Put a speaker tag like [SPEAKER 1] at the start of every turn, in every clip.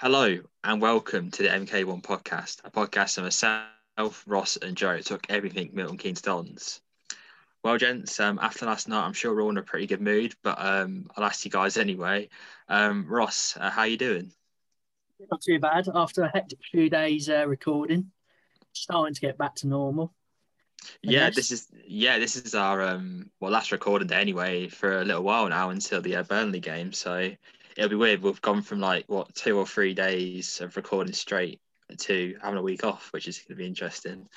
[SPEAKER 1] Hello and welcome to the MK1 podcast, a podcast of myself, Ross, and Joe talk everything Milton Keynes Dons. Well, gents, um, after last night, I'm sure we're all in a pretty good mood, but um, I'll ask you guys anyway. Um, Ross, uh, how are you doing?
[SPEAKER 2] Not too bad. After a hectic few days uh, recording, starting to get back to normal.
[SPEAKER 1] Yeah,
[SPEAKER 2] Yes.
[SPEAKER 1] this is yeah, this is our um well last recording day anyway for a little while now until the uh, Burnley game. So it'll be weird. We've gone from like what two or three days of recording straight to having a week off, which is going to be interesting.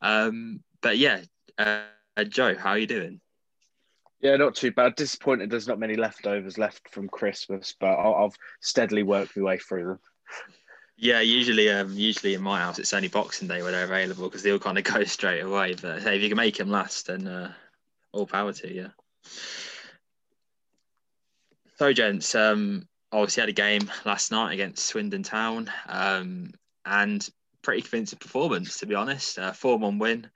[SPEAKER 1] Um, but yeah, uh, Joe, how are you doing?
[SPEAKER 3] Yeah, not too bad. Disappointed there's not many leftovers left from Christmas, but I'll, I'll steadily worked my way through them.
[SPEAKER 1] Yeah, usually, um, usually in my house it's only Boxing Day where they're available because they all kind of go straight away. But hey, if you can make them last, then uh, all power to you. So, gents, um, obviously had a game last night against Swindon Town, um, and pretty convincing performance to be honest. Uh, Four-one win.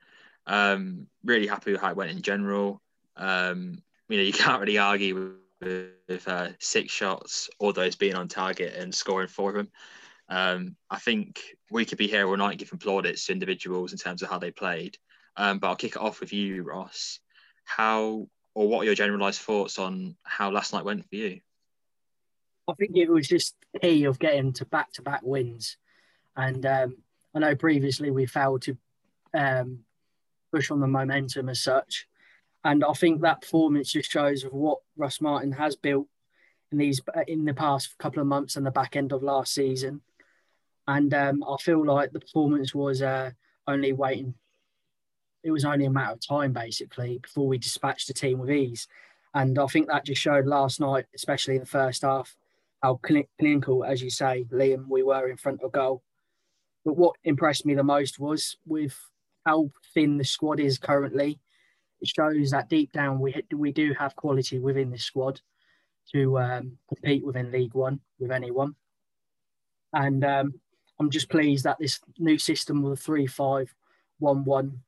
[SPEAKER 1] Um, really happy with how it went in general. Um, you know, you can't really argue with, with uh, six shots, all those being on target and scoring four of them. Um, I think we could be here all night giving plaudits to individuals in terms of how they played. Um, but I'll kick it off with you, Ross. How or what are your generalised thoughts on how last night went for you?
[SPEAKER 2] I think it was just key of getting to back to back wins. And um, I know previously we failed to um, push on the momentum as such. And I think that performance just shows of what Russ Martin has built in these in the past couple of months and the back end of last season. And um, I feel like the performance was uh, only waiting. It was only a matter of time, basically, before we dispatched the team with ease. And I think that just showed last night, especially in the first half, how clinical, as you say, Liam, we were in front of goal. But what impressed me the most was with how thin the squad is currently. It shows that deep down we we do have quality within this squad to um, compete within League One with anyone. And um, I'm just pleased that this new system with a three-five-one-one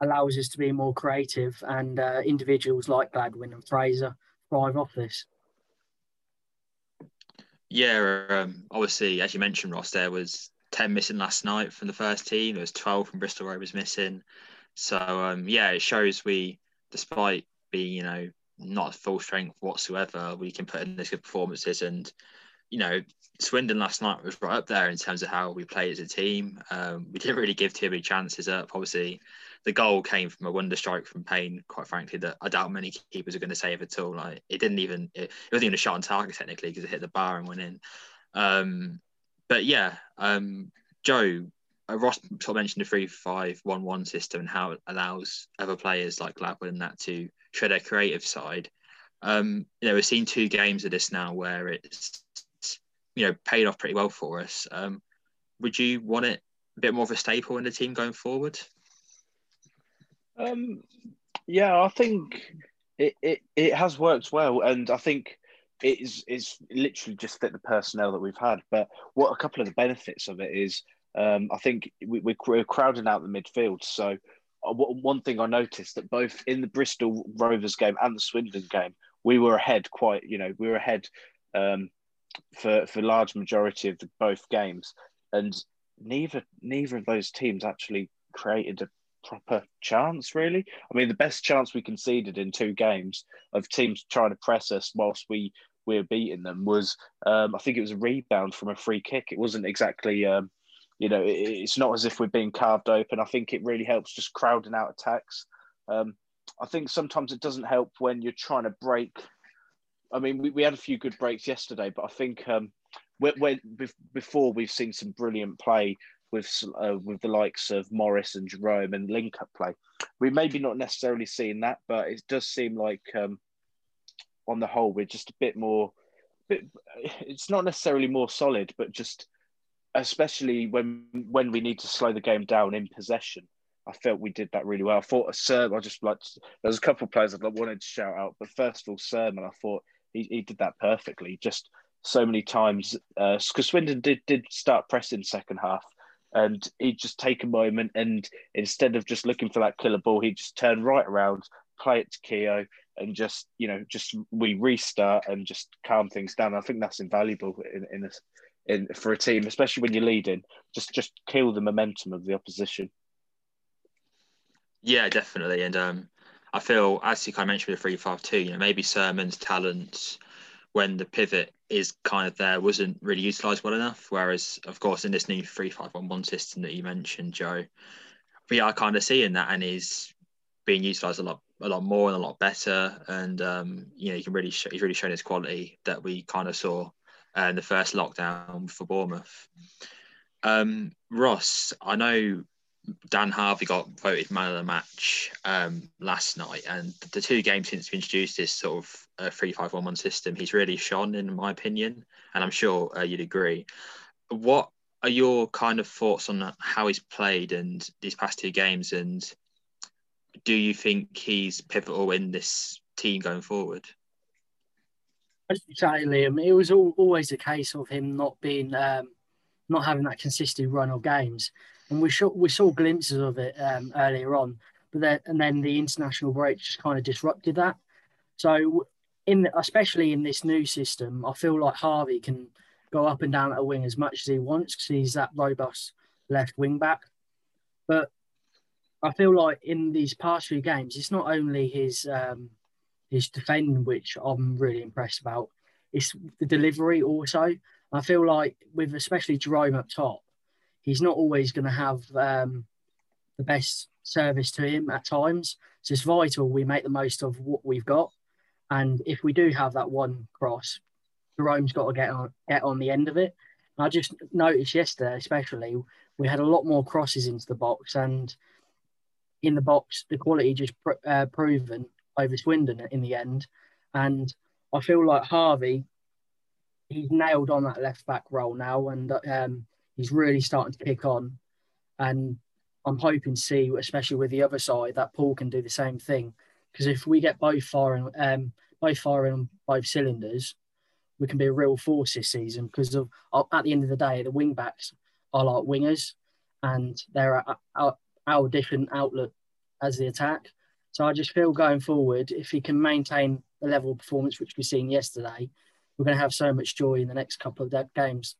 [SPEAKER 2] allows us to be more creative, and uh, individuals like Gladwin and Fraser thrive off this.
[SPEAKER 1] Yeah, um, obviously, as you mentioned, Ross, there was 10 missing last night from the first team. There was 12 from Bristol Rovers missing. So, um, yeah, it shows we, despite being, you know, not full strength whatsoever, we can put in these good performances. And, you know, Swindon last night was right up there in terms of how we played as a team. Um, we didn't really give too many chances up. Obviously, the goal came from a wonder strike from Payne, quite frankly, that I doubt many keepers are going to save at all. Like, it didn't even, it, it wasn't even a shot on target technically because it hit the bar and went in. Um, but yeah, um, Joe, uh, Ross sort of mentioned the three-five-one-one system and how it allows other players like Gladwin and that to show their creative side. Um, you know, we've seen two games of this now where it's you know paid off pretty well for us. Um, would you want it a bit more of a staple in the team going forward?
[SPEAKER 3] Um, yeah, I think it, it, it has worked well, and I think it is is literally just fit the personnel that we've had. But what a couple of the benefits of it is, um, I think we, we're crowding out the midfield. So uh, one thing I noticed that both in the Bristol Rovers game and the Swindon game, we were ahead quite. You know, we were ahead um, for for large majority of the, both games, and neither neither of those teams actually created a proper chance. Really, I mean, the best chance we conceded in two games of teams trying to press us whilst we we were beating them was um, I think it was a rebound from a free kick. It wasn't exactly. Um, you know, it, it's not as if we're being carved open. I think it really helps just crowding out attacks. Um, I think sometimes it doesn't help when you're trying to break. I mean, we, we had a few good breaks yesterday, but I think um, when, before we've seen some brilliant play with uh, with the likes of Morris and Jerome and link up play. We maybe not necessarily seeing that, but it does seem like um, on the whole we're just a bit more. Bit, it's not necessarily more solid, but just especially when when we need to slow the game down in possession. I felt we did that really well. I thought Surman, I just like there's a couple of players I wanted to shout out, but first of all, Surman, I thought he, he did that perfectly. Just so many times because uh, Swindon did did start pressing second half, and he'd just take a moment and instead of just looking for that killer ball, he'd just turn right around, play it to Keogh, and just you know just we restart and just calm things down. I think that's invaluable in in, a, in for a team, especially when you're leading. Just just kill the momentum of the opposition.
[SPEAKER 1] Yeah, definitely, and um, I feel as you kind of mentioned with three five two, you know maybe Surman's talents when the pivot is kind of there wasn't really utilised well enough. Whereas, of course, in this new three five one one system that you mentioned, Joe, we are kind of seeing that and is being utilised a lot a lot more and a lot better. And um, you know, you can really show, he's really shown his quality that we kind of saw uh, in the first lockdown for Bournemouth. Um, Ross, I know Dan Harvie got voted man of the match um, last night, and the two games since we introduced this sort of uh, three-five-one-one system, he's really shone, in my opinion, and I'm sure uh, you'd agree. What are your kind of thoughts on how he's played and these past two games, and do you think he's pivotal in this team going forward?
[SPEAKER 2] Say, Liam, it was all, always a case of him not being, um, not having that consistent run of games and we saw we saw glimpses of it um, earlier on, but then and then the international break just kind of disrupted that. So in especially in this new system, I feel like Harvie can go up and down at a wing as much as he wants because he's that robust left wing back. But I feel like in these past few games, it's not only his um, his defending which I'm really impressed about. It's the delivery also. I feel like with especially Jerome up top, he's not always going to have um, the best service to him at times. So it's vital we make the most of what we've got. And if we do have that one cross, Jerome's got to get on get on the end of it. And I just noticed yesterday, especially, we had a lot more crosses into the box, and in the box, the quality just pr- uh, proven over Swindon in the end. And I feel like Harvie, he's nailed on that left back role now, and um, he's really starting to kick on. And I'm hoping to see, especially with the other side, that Poole can do the same thing. Because if we get both firing, um, both firing on both cylinders, we can be a real force this season. Because of at the end of the day, the wing backs are like wingers, and they're our, our different outlook as the attack. So I just feel going forward, if he can maintain the level of performance which we've seen yesterday, we're going to have so much joy in the next couple of games.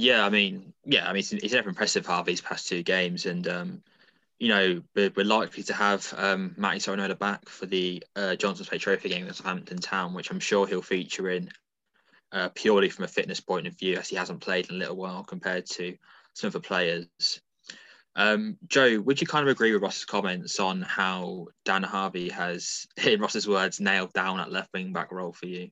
[SPEAKER 1] Yeah, I mean, yeah, I mean, it's, it's never impressive Harvie's past two games, and um, you know, we're, we're, likely to have um, Matty Sorinola back for the uh, Johnstone's Paint Trophy game against Southampton Town, which I'm sure he'll feature in uh, purely from a fitness point of view, as he hasn't played in a little while compared to some of the players. Um, Joe, would you kind of agree with Ross's comments on how Dan Harvie has, in Ross's words, nailed down that left wing back role for you?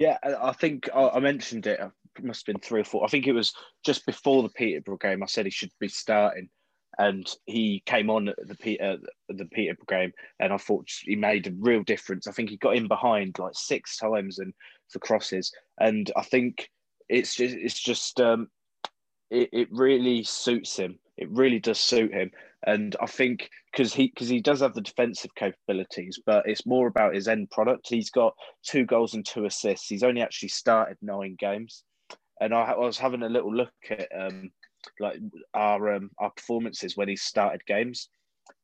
[SPEAKER 3] Yeah, I think I mentioned it. It must have been three or four. I think it was just before the Peterborough game. I said he should be starting, and he came on at the Peter the Peterborough game, and I thought he made a real difference. I think he got in behind like six times and for crosses, and I think it's just it's just um, it, it really suits him. It really does suit him, and I think because he because he does have the defensive capabilities, but it's more about his end product. He's got two goals and two assists. He's only actually started nine games, and I, I was having a little look at um, like our um, our performances when he started games,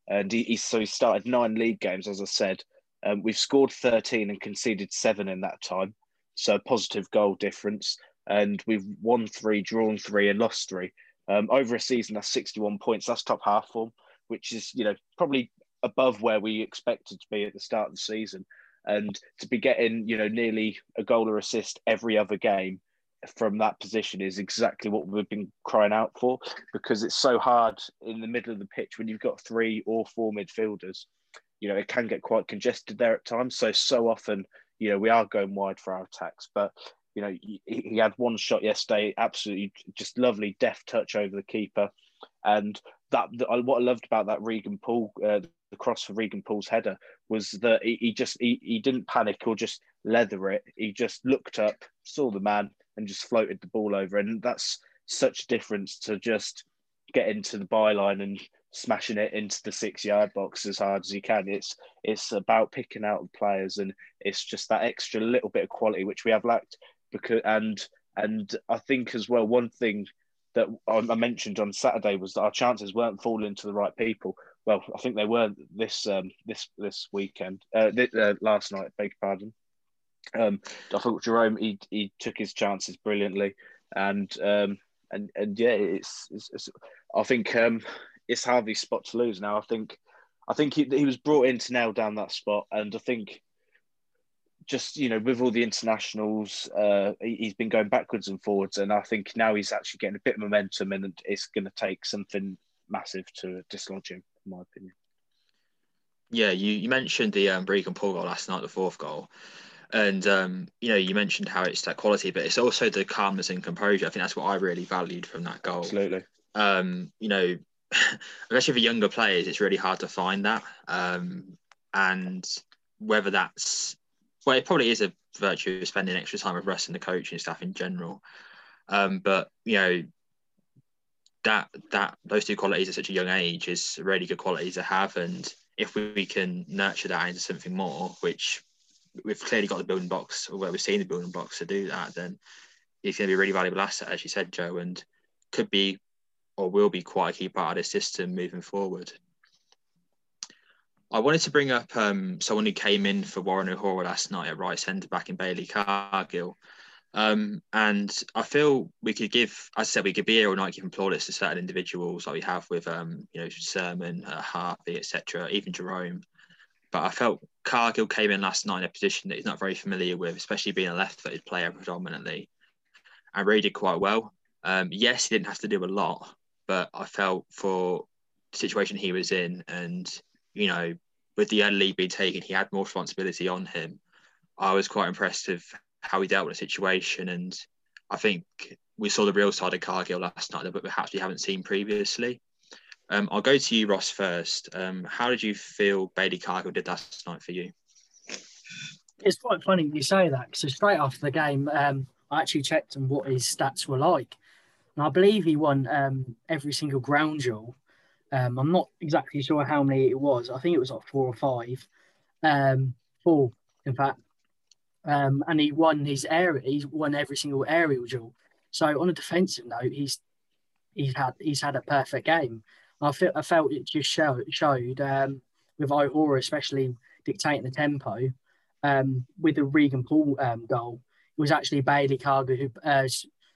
[SPEAKER 3] and he, he so he started nine league games. As I said, um, we've scored thirteen and conceded seven in that time, so positive goal difference. And we've won three, drawn three, and lost three. Um, over a season, that's 61 points. That's top half form, which is, you know, probably above where we expected to be at the start of the season. And to be getting, you know, nearly a goal or assist every other game from that position is exactly what we've been crying out for because it's so hard in the middle of the pitch when you've got three or four midfielders. You know, it can get quite congested there at times. So, so often, you know, we are going wide for our attacks. But you know, he, he had one shot yesterday, absolutely just lovely deft touch over the keeper, and that what I loved about that Regan Poole, uh, the cross for Regan Poole's header was that he, he just he, he didn't panic or just leather it. He just looked up, saw the man, and just floated the ball over. And that's such a difference to just get into the byline and smashing it into the six yard box as hard as you can. It's it's about picking out the players and it's just that extra little bit of quality which we have lacked because and and I think as well one thing that I mentioned on Saturday was that our chances weren't falling to the right people. Well, I think they were this um, this this weekend, uh, th- uh, last night. Beg pardon. Um, I thought Jerome he he took his chances brilliantly, and um, and and yeah, it's, it's, it's I think um, it's Harvie's spot to lose now. I think I think he, he was brought in to nail down that spot, and I think just you know with all the internationals uh, he's been going backwards and forwards and i think now he's actually getting a bit of momentum and it's going to take something massive to dislodge him in my opinion.
[SPEAKER 1] Yeah you, you mentioned the um, Regan Poole goal last night the fourth goal. And um, you know you mentioned how it's that quality but it's also the calmness and composure. I think that's what i really valued from that goal.
[SPEAKER 3] Absolutely.
[SPEAKER 1] Um, you know especially for younger players it's really hard to find that. Um, and whether that's well, it probably is a virtue of spending extra time with Russ and the coaching staff in general. Um, but you know, that that those two qualities at such a young age is really good quality to have, and if we, we can nurture that into something more, which we've clearly got the building blocks, or where we've seen the building blocks to do that, then it's going to be a really valuable asset, as you said, Joe, and could be or will be quite a key part of this system moving forward. I wanted to bring up um, someone who came in for Warren O'Hora last night at right centre back in Bailey Cargill. Um, and I feel we could give, as I said, we could be here all night giving plaudits to certain individuals like we have with, um, you know, Surman, uh, Harvie, etc., even Jerome. But I felt Cargill came in last night in a position that he's not very familiar with, especially being a left-footed player predominantly, and really did quite well. Um, yes, he didn't have to do a lot, but I felt for the situation he was in and you know, with the early lead being taken, he had more responsibility on him. I was quite impressed with how he dealt with the situation, and I think we saw the real side of Cargill last night that perhaps we haven't seen previously. Um, I'll go to you, Ross, first. Um, how did you feel Bailey Cargill did last night for you?
[SPEAKER 2] It's quite funny you say that because straight after the game, um, I actually checked on what his stats were like. And I believe he won um, every single ground duel um, I'm not exactly sure how many it was. I think it was like four or five. Um, four, in fact. Um, and he won his area. He's won every single aerial duel. So on a defensive note, he's he's had he's had a perfect game. I feel I felt it just showed showed um, with O'Hora especially dictating the tempo. Um, with the Regan Poole um, goal, it was actually Bailey Cargill who uh,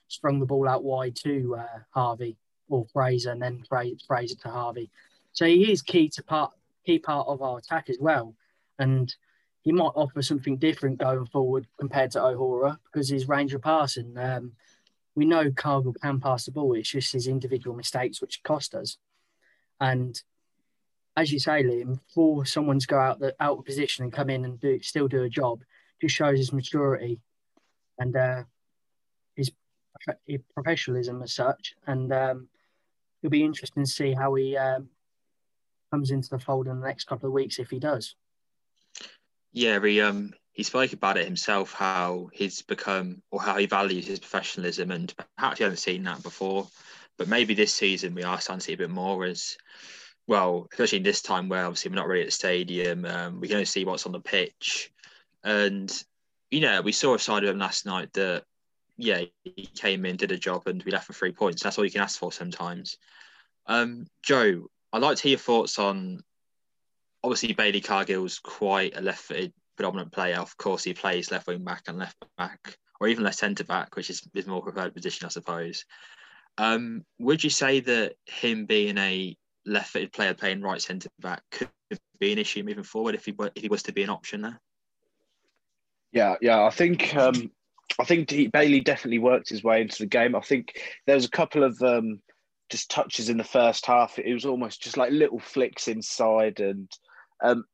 [SPEAKER 2] sprung the ball out wide to uh, Harvie or Fraser and then Fraser to Harvie. So he is key to part key part of our attack as well. And he might offer something different going forward compared to O'Hora because his range of passing. Um, we know Cargill can pass the ball. It's just his individual mistakes which cost us. And as you say, Liam, for someone to go out the out of position and come in and do still do a job, just shows his maturity and uh, his, his professionalism as such. And um, it'll be interesting to see how he um, comes into the fold in the next couple of weeks if he does.
[SPEAKER 1] Yeah, he um he spoke about it himself how he's become or how he values his professionalism and perhaps he hasn't seen that before. But maybe this season we are starting to see a bit more as well, especially this time where obviously we're not really at the stadium. Um, we can only see what's on the pitch. And you know, we saw a side of him last night that yeah, he came in, did a job, and we left for three points. That's all you can ask for sometimes. Um, Joe, I'd like to hear your thoughts on obviously Bailey Cargill's quite a left-footed predominant player. Of course, he plays left wing back and left back, or even left centre back, which is his more preferred position, I suppose. Um, would you say that him being a left-footed player playing right centre back could be an issue moving forward if he if he was to be an option there?
[SPEAKER 3] Yeah, yeah, I think um, I think he, Bailey definitely worked his way into the game. I think there was a couple of um, just touches in the first half. It was almost just like little flicks inside and um,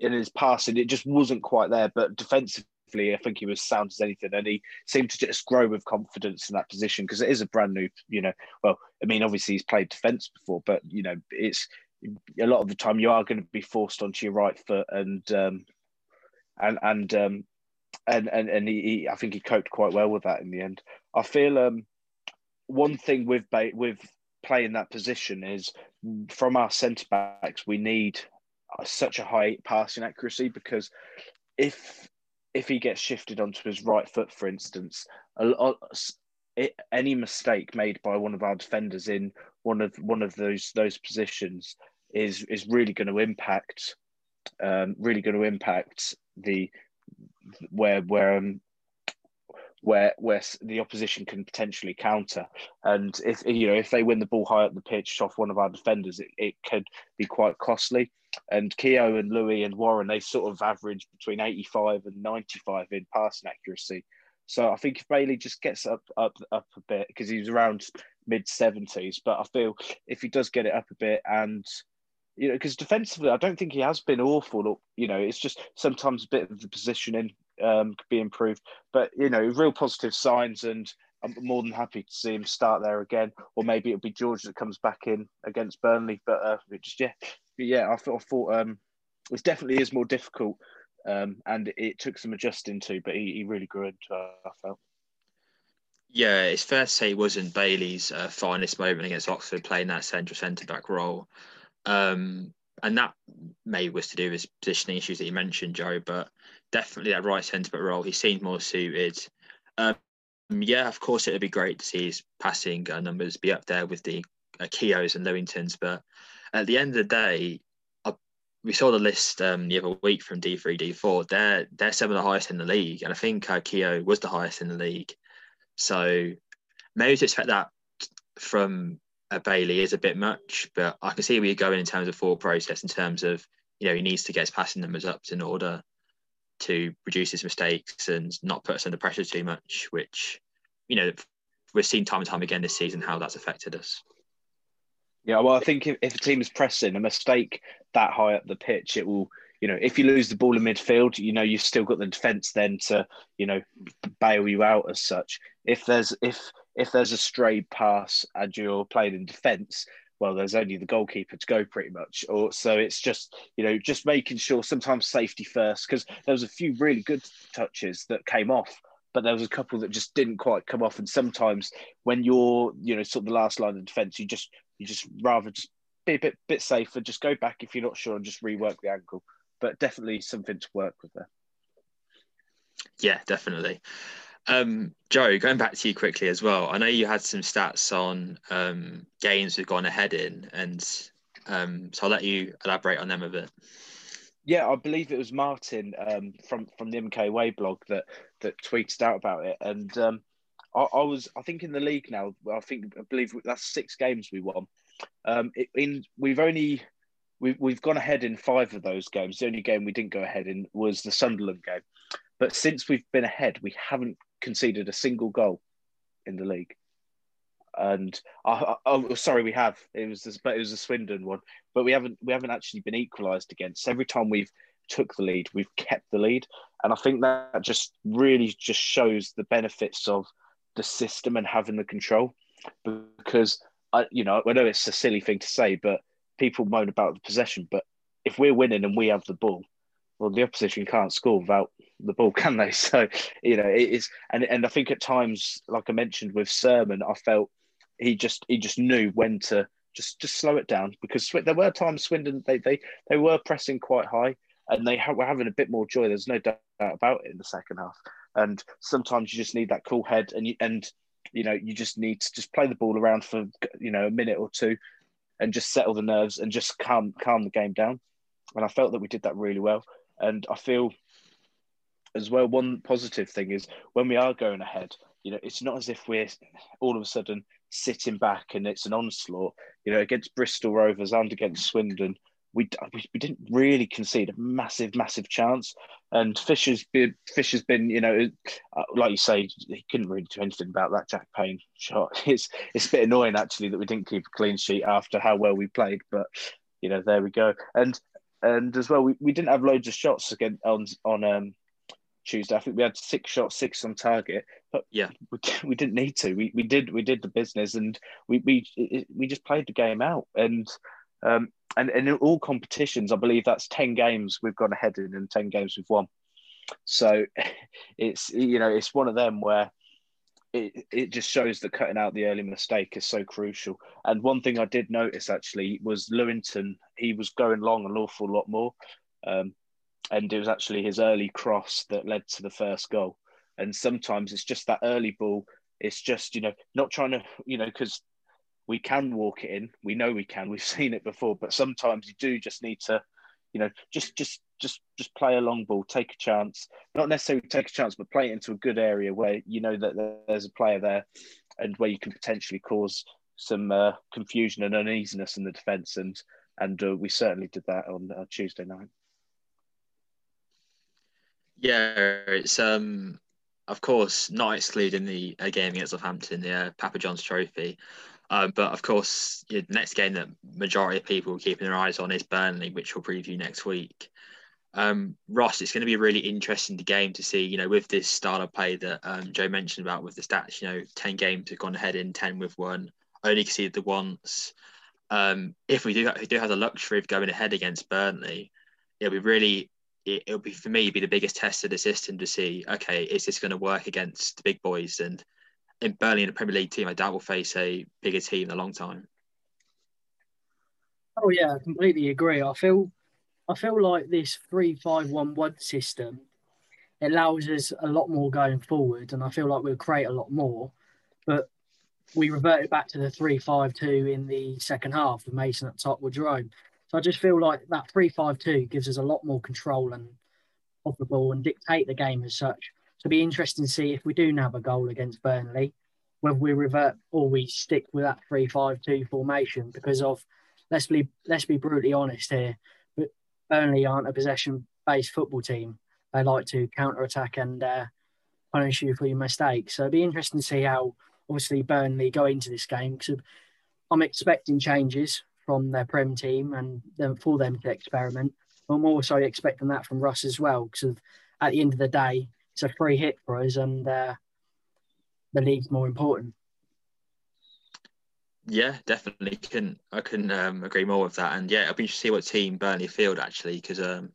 [SPEAKER 3] in his passing, it just wasn't quite there. But defensively, I think he was sound as anything, and he seemed to just grow with confidence in that position because it is a brand new, you know. Well, I mean, obviously he's played defence before, but you know, it's a lot of the time you are going to be forced onto your right foot, and um, and and um, and and and he, he, I think he coped quite well with that in the end. I feel um, one thing with with playing that position is from our centre backs we need such a high passing accuracy because if if he gets shifted onto his right foot, for instance, a, a, it, any mistake made by one of our defenders in one of one of those those positions is is really going to impact um, really going to impact the where where um, where where the opposition can potentially counter. And if you know if they win the ball high up the pitch off one of our defenders, it, it could be quite costly. And Keogh and Louis and Warren, they sort of average between 85 and 95 in passing accuracy. So I think if Bailey just gets up up up a bit because he's around mid 70s, but I feel if he does get it up a bit and you know because defensively I don't think he has been awful. You know, it's just sometimes a bit of the positioning um, could be improved. But you know, real positive signs, and I'm more than happy to see him start there again. Or maybe it'll be George that comes back in against Burnley. But uh, just yeah, but yeah, I thought I thought um, it definitely is more difficult, um, and it took some adjusting to. But he, he really grew into. I felt.
[SPEAKER 1] Yeah, it's fair to say it wasn't Bailey's uh, finest moment against Oxford playing that central centre back role. Um, and that maybe was to do with positioning issues that you mentioned, Joe. But definitely that right centre back role, he seemed more suited. Um, yeah, of course, it would be great to see his passing uh, numbers be up there with the uh, Keoghs and Lewingtons. But at the end of the day, uh, we saw the list um, the other week from D3, D4. They're they're some of the highest in the league, and I think uh, Keogh was the highest in the league. So maybe to expect that from Bailey is a bit much, but I can see where you're going in terms of thought process, in terms of you know he needs to get his passing numbers up in order to reduce his mistakes and not put us under pressure too much, which you know we've seen time and time again this season how that's affected us.
[SPEAKER 3] Yeah, well, I think if, if a team is pressing a mistake that high up the pitch, it will, you know, if you lose the ball in midfield, you know, you've still got the defence then to, you know, bail you out as such. If there's if if there's a stray pass and you're playing in defence, well, there's only the goalkeeper to go pretty much. Or so it's just you know just making sure sometimes safety first because there was a few really good touches that came off, but there was a couple that just didn't quite come off. And sometimes when you're you know sort of the last line of defence, you just you just rather just be a bit bit safer, just go back if you're not sure and just rework the ankle. But definitely something to work with there.
[SPEAKER 1] Yeah, definitely. Um, Joe, going back to you quickly as well. I know you had some stats on um, games we've gone ahead in, and um, so I'll let you elaborate on them a bit.
[SPEAKER 3] Yeah, I believe it was Martin um, from from the MK Way blog that that tweeted out about it, and um, I, I, was I think in the league now. I think I believe that's six games we won. Um, it, in we've only we've we've gone ahead in five of those games. The only game we didn't go ahead in was the Sunderland game. But since we've been ahead, we haven't conceded a single goal in the league. And oh, oh sorry, we have. It was this, but it was a Swindon one. But we haven't we haven't actually been equalised against. Every time we've took the lead, we've kept the lead, And I think that just really just shows the benefits of the system and having the control. Because I, you know, I know it's a silly thing to say, but people moan about the possession. But if we're winning and we have the ball, well, the opposition can't score without the ball, can they? So, you know, it is, and and I think at times, like I mentioned with Surman, I felt he just he just knew when to just just slow it down because there were times Swindon they they they were pressing quite high and they were having a bit more joy. There's no doubt about it in the second half. And sometimes you just need that cool head, and you and you know you just need to just play the ball around for you know a minute or two, and just settle the nerves and just calm calm the game down. And I felt that we did that really well. And I feel as well one positive thing is when we are going ahead, you know, it's not as if we're all of a sudden sitting back and it's an onslaught. You know, against Bristol Rovers and against Swindon, we, we didn't really concede a massive, massive chance. And Fisher's been, Fisher's been, you know, uh, like you say, he couldn't really do anything about that Jack Payne shot. It's it's a bit annoying actually that we didn't keep a clean sheet after how well we played, but you know, there we go. And and as well, we, we didn't have loads of shots again on on um, Tuesday. I think we had six shots, six on target, but
[SPEAKER 1] yeah,
[SPEAKER 3] we, we didn't need to. We, we did we did the business, and we we we just played the game out. And um, and, and in all competitions, I believe that's 10 games we've gone ahead in and 10 games we've won. So it's, you know, it's one of them where it, it just shows that cutting out the early mistake is so crucial. And one thing I did notice actually was Lewington, he was going long an awful lot more. Um, and it was actually his early cross that led to the first goal. And sometimes it's just that early ball. It's just, you know, not trying to, you know, because we can walk it in. We know we can. We've seen it before, but sometimes you do just need to, you know, just just just just play a long ball, take a chance. Not necessarily take a chance, but play it into a good area where you know that there's a player there, and where you can potentially cause some uh, confusion and uneasiness in the defence. And and uh, we certainly did that on uh, Tuesday night.
[SPEAKER 1] Yeah, it's um, of course not excluding the uh, game against Southampton, the uh, Papa John's Trophy. Um, but of course, the next game that majority of people are keeping their eyes on is Burnley, which we'll preview next week. Um, Ross, it's going to be a really interesting game to see, you know, with this style of play that um, Joe mentioned about with the stats, you know, 10 games have gone ahead in 10 with one, only conceded the once. Um, if we do, we do have the luxury of going ahead against Burnley, it'll be really, it, will be for me, be the biggest test of the system to see, okay, is this going to work against the big boys? And in Burnley in a Premier League team, I doubt we'll face a bigger team in a long time.
[SPEAKER 2] Oh yeah, I completely agree. I feel I feel like this three five one one system allows us a lot more going forward, and I feel like we'll create a lot more. But we reverted back to the three five two in the second half with Mason at top with Jerome. So I just feel like that three five two gives us a lot more control and of the ball and dictate the game as such. So it'll be interesting to see if we do have a goal against Burnley, whether we revert or we stick with that three-five-two formation because of let's be let's be brutally honest here, but Burnley aren't a possession-based football team. They like to counter-attack and uh, punish you for your mistakes. So it'll be interesting to see how obviously Burnley go into this game because I'm expecting changes from their Prem team and then for them to experiment. I'm also expecting that from Russ as well because at the end of the day, it's a free hit for us, and uh, the league's more important.
[SPEAKER 1] Yeah, definitely. Can I can um, agree more with that, and yeah, I'll be interested to see what team Burnley field actually, because um,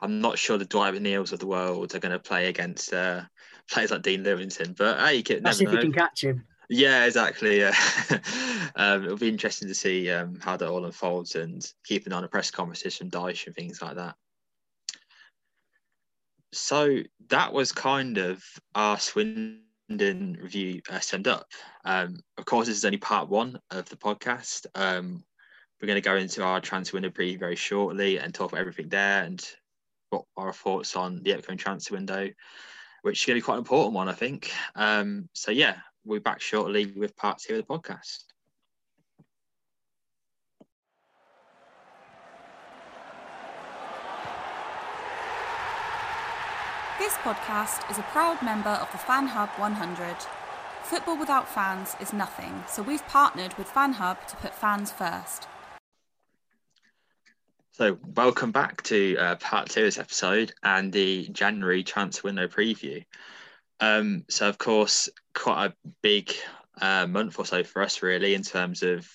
[SPEAKER 1] I'm not sure the Dwight McNeils of the world are going to play against uh, players like Dean Lewington, but hey, you can,
[SPEAKER 2] That's if know. you can catch him.
[SPEAKER 1] Yeah, exactly. Yeah, um, it'll be interesting to see um, how that all unfolds and keeping on a press conferences from Dyche and things like that so that was kind of our Swindon review uh, summed up. Um, of course, this is only part one of the podcast. Um, we're going to go into our transfer window preview very shortly and talk about everything there and what our thoughts on the upcoming transfer window, which is going to be quite an important one, I think. Um, so yeah, we'll be back shortly with part two of the podcast.
[SPEAKER 4] This podcast is a proud member of the Fan Hub 100. Football without fans is nothing, so we've partnered with Fan Hub to put fans first.
[SPEAKER 1] So, welcome back to uh, part two of this episode and the January transfer window preview. Um, so, of course, quite a big uh, month or so for us, really, in terms of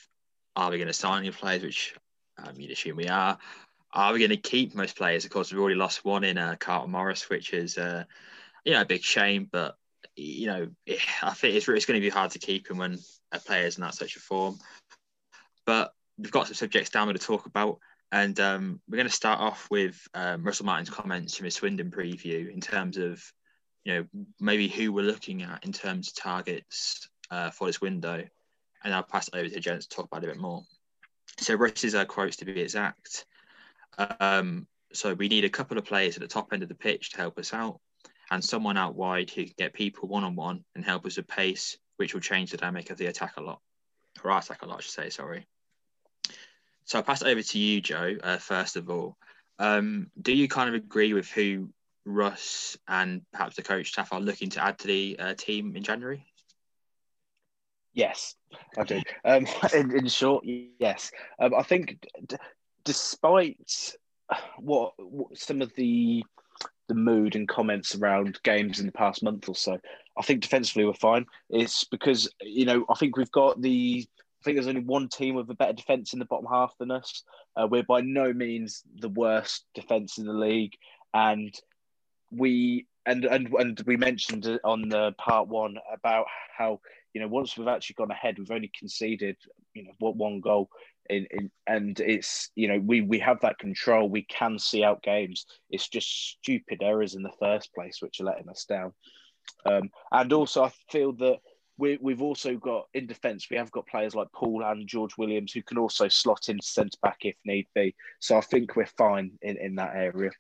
[SPEAKER 1] are we going to sign new players, which um, you'd assume we are. Are we going to keep most players? Of course, we've already lost one in uh, Carlton Morris, which is uh, you know a big shame. But you know, I think it's, it's going to be hard to keep him when a player's in that such a form. But we've got some subjects down to talk about. And um, we're going to start off with um, Russell Martin's comments from his Swindon preview in terms of, you know, maybe who we're looking at in terms of targets uh, for this window. And I'll pass it over to Jen to talk about it a bit more. So Russ's uh, quotes to be exact. Um, so we need a couple of players at the top end of the pitch to help us out, and someone out wide who can get people one on one and help us with pace, which will change the dynamic of the attack a lot, or our attack a lot, I should say. Sorry. So I'll pass it over to you, Joe. Uh, first of all, um, do you kind of agree with who Russ and perhaps the coach staff are looking to add to the uh, team in January?
[SPEAKER 3] Yes, I do. Um, in, in, short, yes. Um, I think, d- despite what, what, some of the the mood and comments around games in the past month or so, I think defensively we're fine. It's because you know I think we've got the I think there's only one team with a better defence in the bottom half than us. Uh, we're by no means the worst defence in the league, and we and and and we mentioned on the part one about how you know once we've actually gone ahead, we've only conceded you know what one goal. In, in, and it's you know we we have that control we can see out games it's just stupid errors in the first place which are letting us down um, and also i feel that we, we've also got in defence, we have got players like Poole and George Williams who can also slot into centre back if need be. So I think we're fine in, in that area.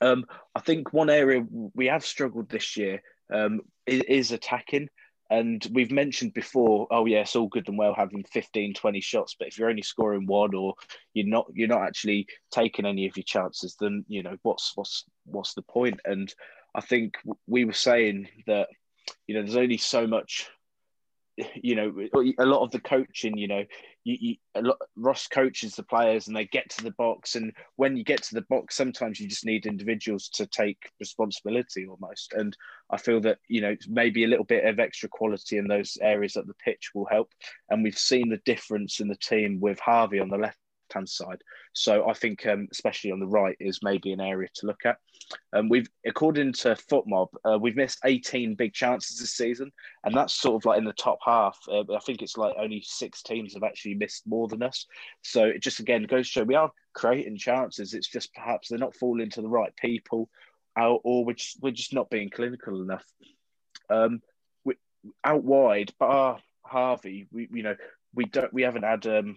[SPEAKER 3] Um, I think one area we have struggled this year um, is, is, attacking. And we've mentioned before, oh yeah, it's all good and well having 15, 20 shots, but if you're only scoring one or you're not you're not actually taking any of your chances, then you know what's what's what's the point? And I think we were saying that you know, there's only so much. You know, a lot of the coaching. You know, you, you a lot, Ross coaches the players, and they get to the box. And when you get to the box, sometimes you just need individuals to take responsibility almost. And I feel that you know maybe a little bit of extra quality in those areas at the pitch will help. And we've seen the difference in the team with Harvie on the left hand side. So I think, um, especially on the right, is maybe an area to look at. Um, we've, according to FotMob, uh, we've missed 18 big chances this season, and that's sort of like in the top half. Uh, I think it's like only six teams have actually missed more than us. So it just again goes to show we are creating chances. It's just perhaps they're not falling to the right people, or, or we're just, we're just not being clinical enough. Um, we, out wide, bar Harvie, we you know we don't we haven't had um,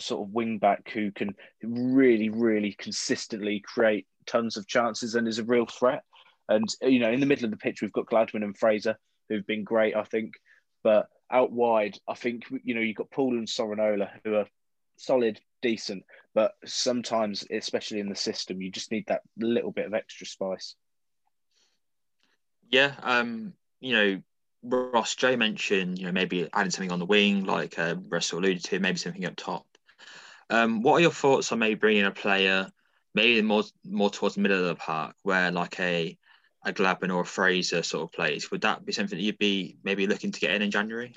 [SPEAKER 3] sort of wing back who can really, really consistently create tons of chances and is a real threat. And you know, in the middle of the pitch, we've got Gladwin and Fraser who've been great, I think. But out wide, I think you know you've got Poole and Sorinola who are solid, decent, but sometimes, especially in the system, you just need that little bit of extra spice.
[SPEAKER 1] Yeah, um, you know, Ross Joe mentioned, you know, maybe adding something on the wing, like uh, Russell alluded to, maybe something up top. Um, what are your thoughts on maybe bringing a player maybe more more towards the middle of the park, where like a a Gladwin or a Fraser sort of plays? Would that be something that you'd be maybe looking to get in in January?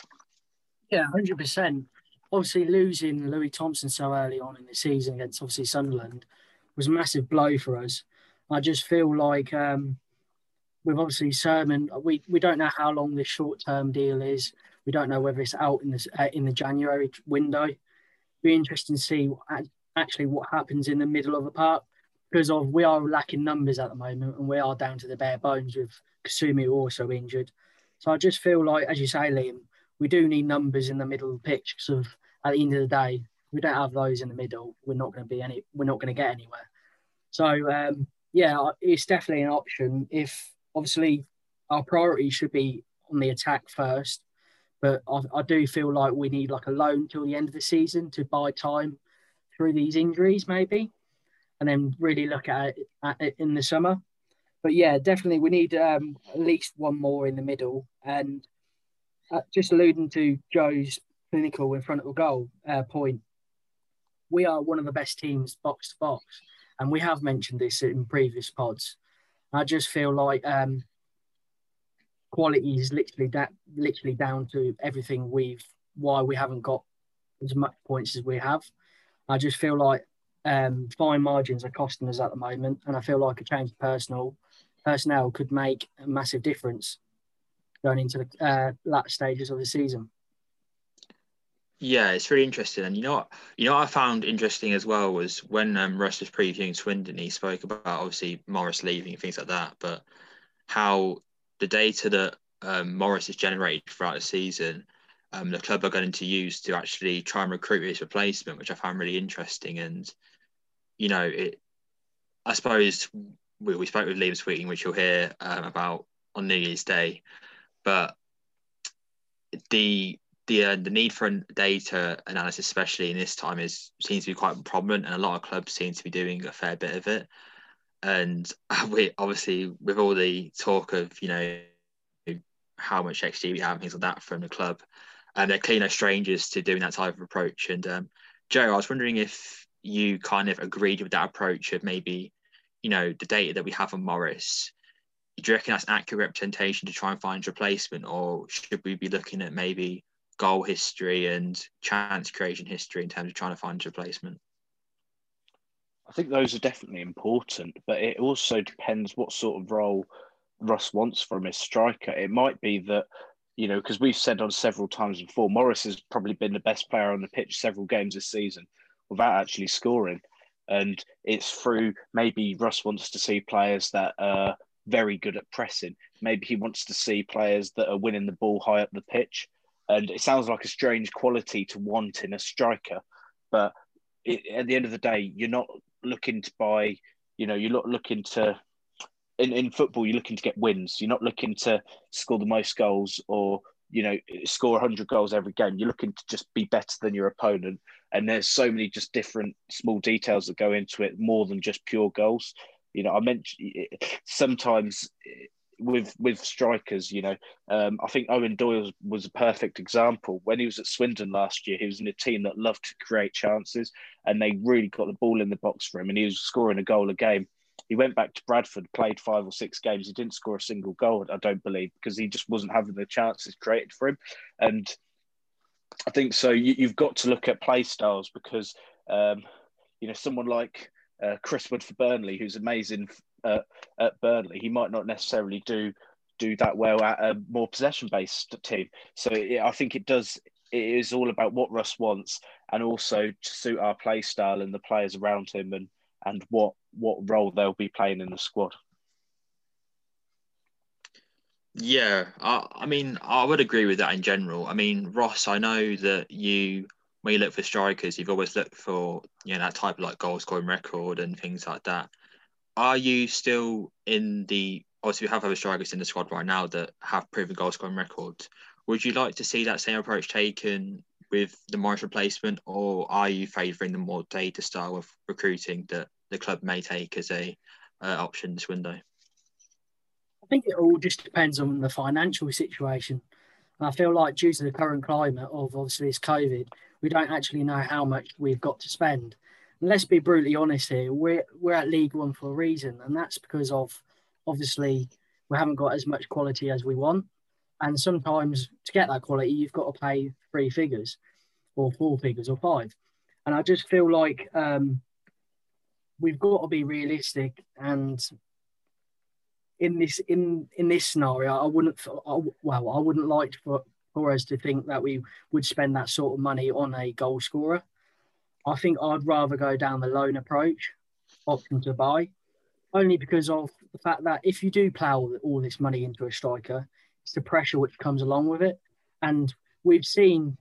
[SPEAKER 2] Yeah, hundred percent. Obviously, losing Louis Thompson so early on in the season against obviously Sunderland was a massive blow for us. I just feel like um, with obviously Surman, we, we don't know how long this short term deal is. We don't know whether it's out in the uh, in the January window be interesting to see actually what happens in the middle of the park because of we are lacking numbers at the moment and we are down to the bare bones with Kasumu also injured. So I just feel like, as you say, Liam, we do need numbers in the middle of the pitch because of at the end of the day, we don't have those in the middle. We're not going to be any. We're not going to get anywhere. So um, yeah, it's definitely an option. If obviously our priority should be on the attack first, but I, I, do feel like we need like a loan till the end of the season to buy time through these injuries, maybe, and then really look at it, at it in the summer. But yeah, definitely we need um, at least one more in the middle. And uh, just alluding to Joe's clinical in front of goal uh, point, we are one of the best teams box to box, and we have mentioned this in previous pods. I just feel like um, quality is literally that literally down to everything we've why we haven't got as much points as we have. I just feel like um, fine margins are costing us at the moment, and I feel like a change of personal personnel could make a massive difference going into the uh, last stages of the season.
[SPEAKER 1] Yeah, it's really interesting, and you know what? You know what I found interesting as well was when um, Russ was previewing Swindon, he spoke about obviously Morris leaving and things like that, but how the data that um, Morris has generated throughout the season, um, the club are going to use to actually try and recruit his replacement, which I found really interesting. And you know, it. I suppose we, we spoke with Liam Sweeting, which you'll hear um, about on New Year's Day, but the the uh, the need for data analysis, especially in this time, is seems to be quite prominent, and a lot of clubs seem to be doing a fair bit of it. And we obviously, with all the talk of you know how much XG we have, things like that from the club, and they're clearly no strangers to doing that type of approach. And um, Joe, I was wondering if you kind of agreed with that approach of maybe, you know, the data that we have on Morris. Do you reckon that's accurate representation to try and find replacement, or should we be looking at maybe goal history and chance creation history in terms of trying to find replacement?
[SPEAKER 3] I think those are definitely important, but it also depends what sort of role Russ wants from his striker. It might be that, you know, because we've said on several times before, Morris has probably been the best player on the pitch several games this season without actually scoring. And it's through maybe Russ wants to see players that are very good at pressing. Maybe he wants to see players that are winning the ball high up the pitch. And it sounds like a strange quality to want in a striker, but it, at the end of the day, you're not looking to buy. You know, you're not looking to. In, in football, you're looking to get wins. You're not looking to score the most goals or you know score 100 goals every game. You're looking to just be better than your opponent. And there's so many just different small details that go into it, more than just pure goals. You know, I mentioned sometimes with with strikers, you know, um, I think Eoin Doyle was a perfect example. When he was at Swindon last year, he was in a team that loved to create chances, and they really got the ball in the box for him, and he was scoring a goal a game. He went back to Bradford, played five or six games. He didn't score a single goal, I don't believe, because he just wasn't having the chances created for him. And I think so. You, have got to look at play styles because, um, you know, someone like uh, Chris Wood for Burnley, who's amazing at Burnley, he might not necessarily do do that well at a more possession based team. So it, I think it does. It is all about what Russ wants, and also to suit our play style and the players around him, and and what what role they'll be playing in the squad.
[SPEAKER 1] Yeah, I, I mean, I would agree with that in general. I mean, Ross, I know that you when you look for strikers, you've always looked for you know that type of like goal scoring record and things like that. Are you still in the obviously we have other strikers in the squad right now that have proven goal scoring records. Would you like to see that same approach taken with the Morris replacement, or are you favouring the more data style of recruiting that the club may take as a uh, option this window?
[SPEAKER 2] I think it all just depends on the financial situation. I feel like due to the current climate of obviously this COVID, we don't actually know how much we've got to spend. Let's be brutally honest here, we're we're at League One for a reason, and that's because of obviously we haven't got as much quality as we want. And sometimes to get that quality, you've got to pay three figures, or four figures, or five. And I just feel like um, we've got to be realistic and in this in in this scenario, I wouldn't I, well I wouldn't like for for us to think that we would spend that sort of money on a goal scorer. I think I'd rather go down the loan approach, option to buy, only because of the fact that if you do plough all this money into a striker, it's the pressure which comes along with it. And we've seen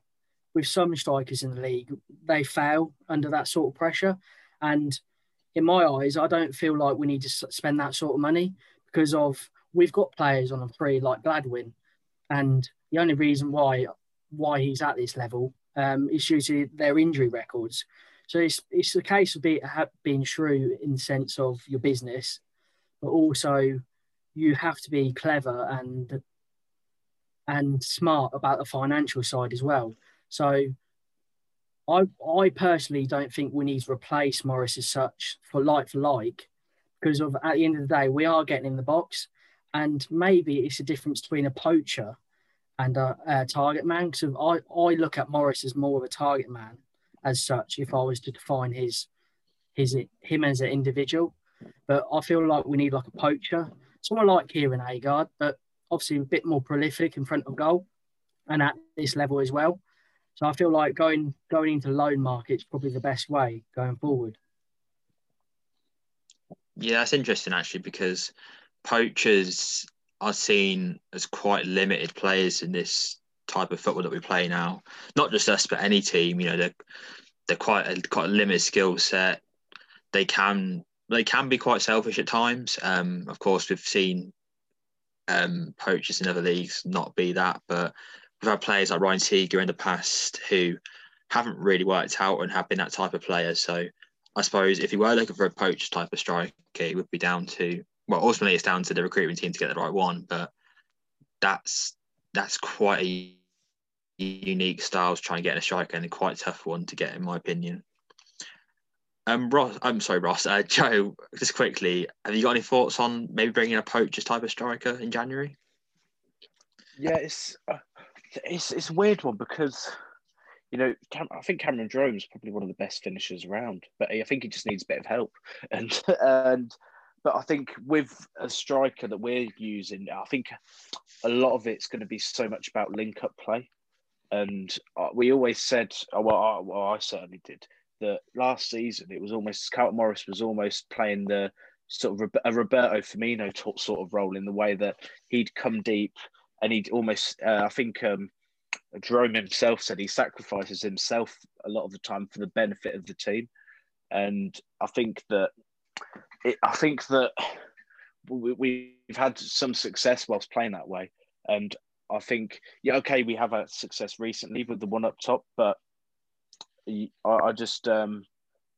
[SPEAKER 2] with some strikers in the league, they fail under that sort of pressure. And in my eyes, I don't feel like we need to spend that sort of money because of we've got players on a free like Gladwin, and the only reason why why he's at this level um, due to their injury records. So it's it's a case of being being shrewd in the sense of your business, but also you have to be clever and and smart about the financial side as well. So I I personally don't think we need to replace Morris as such for like for like, because of at the end of the day we are getting in the box, and maybe it's a difference between a poacher and a, a target man. Because I I look at Morris as more of a target man as such. If I was to define his his him as an individual, but I feel like we need like a poacher, someone like Kieran Agard, but obviously a bit more prolific in front of goal, and at this level as well. So I feel like going going into loan market's probably the best way going forward.
[SPEAKER 1] Yeah, that's interesting actually because poachers are seen as quite limited players in this type of football that we play now. Not just us, but any team. You know, they're they're quite a quite a limited skill set. They can they can be quite selfish at times. Um, of course, we've seen um, poachers in other leagues not be that, but we've had players like Ryan Seager in the past who haven't really worked out and have been that type of player. So I suppose if you were looking for a poach type of striker, it would be down to well, ultimately it's down to the recruitment team to get the right one. But that's that's quite a unique style to try and get a striker and a quite tough one to get, in my opinion. Um, Ross, I'm sorry, Ross. Uh, Joe, just quickly, have you got any thoughts on maybe bringing a poacher type of striker in January?
[SPEAKER 3] Yeah, it's uh, it's it's a weird one because you know Cam- I think Cameron Jerome's probably one of the best finishers around, but I think he just needs a bit of help. And and but I think with a striker that we're using, I think a lot of it's going to be so much about link up play. And uh, we always said, oh, well, I, well, I certainly did that last season. It was almost Carlton Morris was almost playing the sort of a Roberto Firmino sort of role in the way that he'd come deep and he'd almost, uh, I think um, Jerome himself said he sacrifices himself a lot of the time for the benefit of the team. And I think that, it, I think that we, we've had some success whilst playing that way. And I think, yeah, okay, we have had success recently with the one up top, but I, I just, um,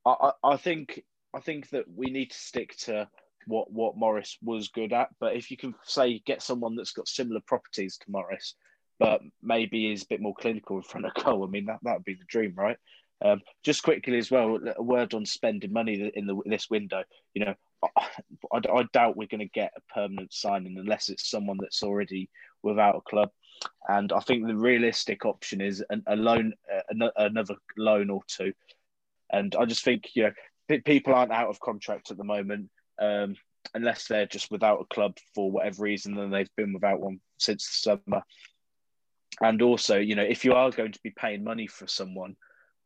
[SPEAKER 3] I, I think, I think that we need to stick to what what Morris was good at. But if you can say get someone that's got similar properties to Morris, but maybe is a bit more clinical in front of goal, I mean that that would be the dream, right? Um, just quickly as well, a word on spending money in the this window. You know, I, I, doubt we're going to get a permanent signing unless it's someone that's already without a club. And I think the realistic option is a, a loan, uh, another loan or two. And I just think you know people aren't out of contract at the moment um, unless they're just without a club for whatever reason, and they've been without one since the summer. And also, you know, if you are going to be paying money for someone,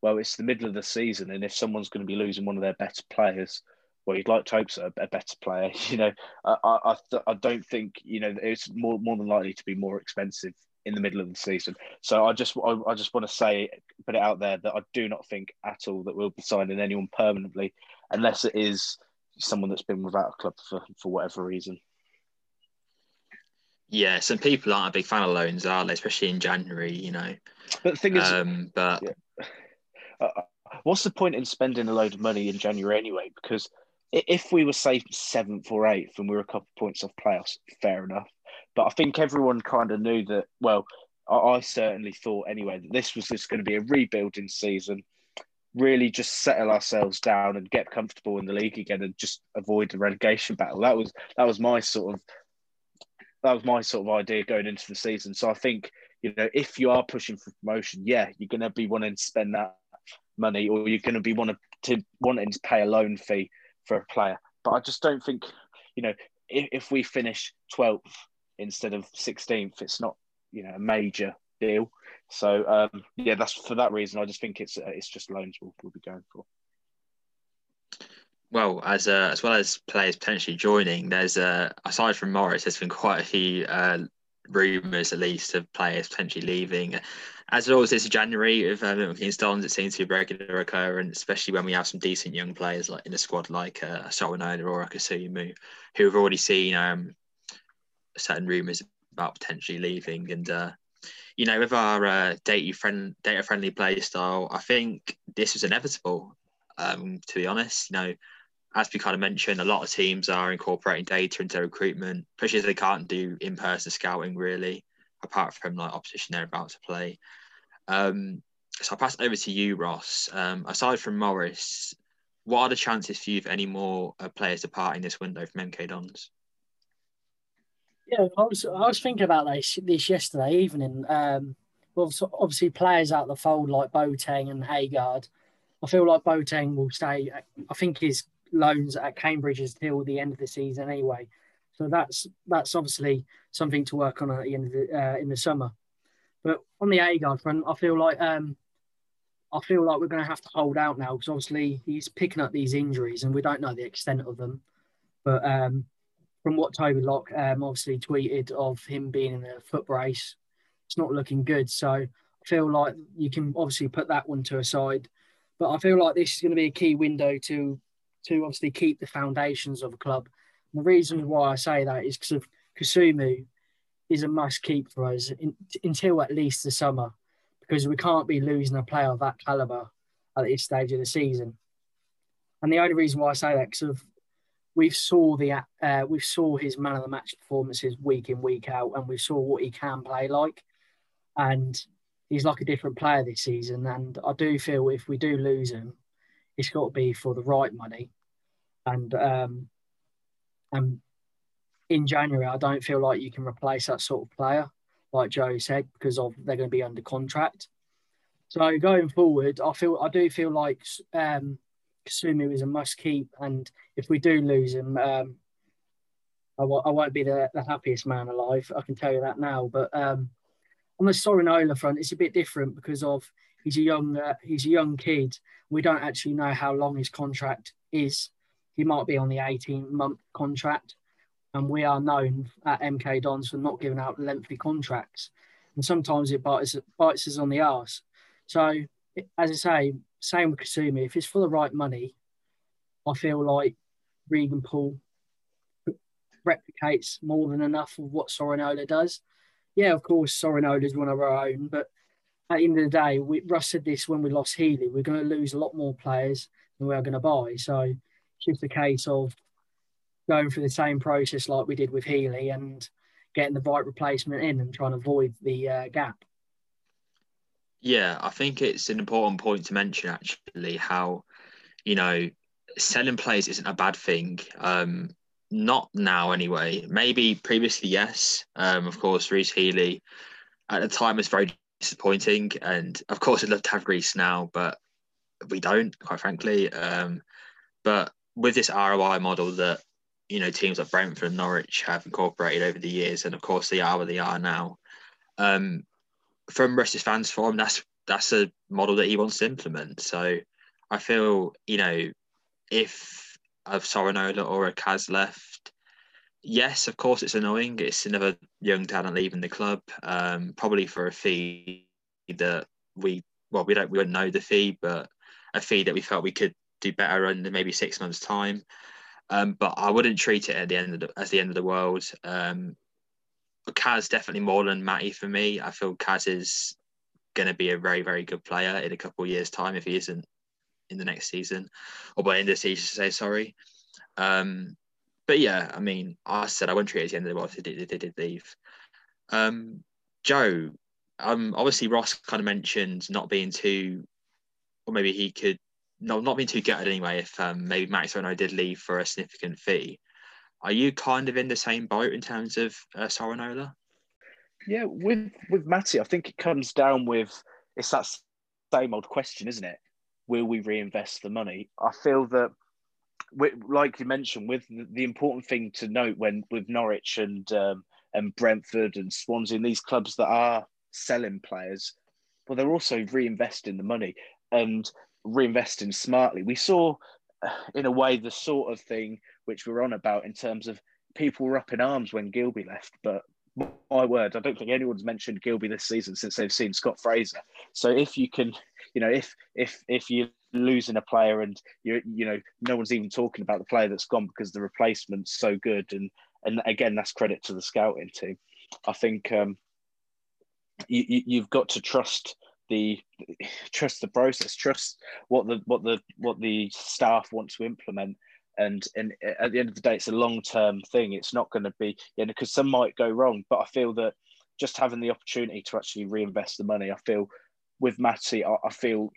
[SPEAKER 3] well, it's the middle of the season, and if someone's going to be losing one of their better players, well, you'd like to hope so, a better player. You know, I I, I don't think you know it's more more than likely to be more expensive in the middle of the season. So I just I, I just want to say, put it out there that I do not think at all that we'll be signing anyone permanently, unless it is someone that's been without a club for, for whatever reason.
[SPEAKER 1] Yeah, some people aren't a big fan of loans, are they? Especially in January, you know.
[SPEAKER 3] But the thing is,
[SPEAKER 1] um, but
[SPEAKER 3] yeah. Uh, what's the point in spending a load of money in January anyway? Because if we were say seventh or eighth and we were a couple of points off playoffs, fair enough. But I think everyone kind of knew that. Well, I, I certainly thought anyway that this was just going to be a rebuilding season really just settle ourselves down and get comfortable in the league again and just avoid the relegation battle. That was that was my sort of that was my sort of idea going into the season. So I think you know if you are pushing for promotion, yeah, you're going to be wanting to spend that money, or you're going to be wanting to wanting to pay a loan fee for a player. But I just don't think you know if, if we finish 12th instead of 16th, it's not you know a major deal. So um, yeah, that's for that reason. I just think it's uh, it's just loans we'll, we'll be going for.
[SPEAKER 1] Well, as uh, as well as players potentially joining, there's uh, aside from Morris, there's been quite a few uh, rumours, at least, of players potentially leaving. As always, this January of uh, Milton Dons, it seems to be a regular occurrence, especially when we have some decent young players like in the squad, like uh, Sorinola or a Kasumu, who have already seen um, certain rumours about potentially leaving. And uh, you know, with our uh, data friend data friendly play style, I think this was inevitable. Um, to be honest, you know, as we kind of mentioned, a lot of teams are incorporating data into recruitment, especially as they can't do in person scouting really, apart from like opposition they're about to play. Um, so I'll pass over to you, Ross. Um, aside from Morris, what are the chances for you of any more uh, players departing this window from MK Dons?
[SPEAKER 2] Yeah, I was I was thinking about this this yesterday evening. Um, well, obviously players out the fold like Boateng and Agard. I feel like Boateng will stay. I think his loans at Cambridge until the end of the season anyway. So that's that's obviously something to work on at the end of the uh, in the summer. But on the Agard front, I feel like um, I feel like we're going to have to hold out now because obviously he's picking up these injuries and we don't know the extent of them. But um, from what Toby Lock um, obviously tweeted of him being in a foot brace, it's not looking good. So I feel like you can obviously put that one to a side. But I feel like this is going to be a key window to to obviously keep the foundations of a club. And the reason why I say that is because of Kasumu is a must keep for us in, until at least the summer because we can't be losing a player of that caliber at this stage of the season. And the only reason why I say that because we've saw the uh, we saw his man of the match performances week in week out, and we saw what he can play like, and he's like a different player this season. And I do feel if we do lose him, it's got to be for the right money, and um, and in January I don't feel like you can replace that sort of player like Joe said, because of they're going to be under contract. So going forward, I feel I do feel like um, Kasumu is a must keep, and if we do lose him, um, I w- I won't be the, the happiest man alive. I can tell you that now. But um, on the Sorinola front, it's a bit different because of he's a young uh, he's a young kid. We don't actually know how long his contract is. He might be on the 18 month contract and we are known at MK Dons for not giving out lengthy contracts, and sometimes it bites, bites us on the arse. So, as I say, same with Kasumu. If it's for the right money, I feel like Regan Poole replicates more than enough of what Sorinola does. Yeah, of course, Sorinola is one of our own, but at the end of the day, we, Russ said this when we lost Healey, we're going to lose a lot more players than we are going to buy. So it's just a case of going through the same process like we did with Healey and getting the right replacement in and trying to avoid the uh, gap.
[SPEAKER 1] Yeah, I think it's an important point to mention actually how, you know, selling players isn't a bad thing. Um, not now anyway. Maybe previously, yes. Um, of course, Rhys Healey at the time was very disappointing. And of course, I'd love to have Rhys now, but we don't, quite frankly. Um, but with this ROI model that you know teams like Brentford and Norwich have incorporated over the years, and of course they are where they are now. Um, from Russ's fans forum, that's that's a model that he wants to implement. So I feel you know if of Sorinola or a Kaz left, yes, of course it's annoying. It's another young talent leaving the club, um, probably for a fee that we well we don't we don't know the fee, but a fee that we felt we could do better in maybe six months time. Um, but I wouldn't treat it at the end of the, as the end of the world. Um, Kaz definitely more than Matty for me. I feel Kaz is going to be a very very good player in a couple of years' time if he isn't in the next season or by end of season. Say sorry. Um, but yeah, I mean, I said I wouldn't treat it as the end of the world if they did, did leave. Um, Joe, um, obviously Ross kind of mentioned not being too, or maybe he could no, not being too gutted anyway. If um, maybe Max and I did leave for a significant fee, are you kind of in the same boat in terms of uh, Sorinola?
[SPEAKER 3] Yeah, with with Matty, I think it comes down with it's that same old question, isn't it? Will we reinvest the money? I feel that, like you mentioned, with the important thing to note when with Norwich and um, and Brentford and Swansea and these clubs that are selling players, well, they're also reinvesting the money. And reinvesting smartly. We saw, uh, in a way, the sort of thing which we're on about in terms of people were up in arms when Gilbey left, but my word, I don't think anyone's mentioned Gilbey this season since they've seen Scott Fraser. So if you can, you know, if if if you're losing a player and you you know no one's even talking about the player that's gone because the replacement's so good, and and again that's credit to the scouting team. I think um, you, you've got to trust the trust the process, trust what the what the what the staff want to implement. And and at the end of the day, it's a long term thing. It's not going to be you know because some might go wrong, but I feel that just having the opportunity to actually reinvest the money, I feel with Matty, I, I, feel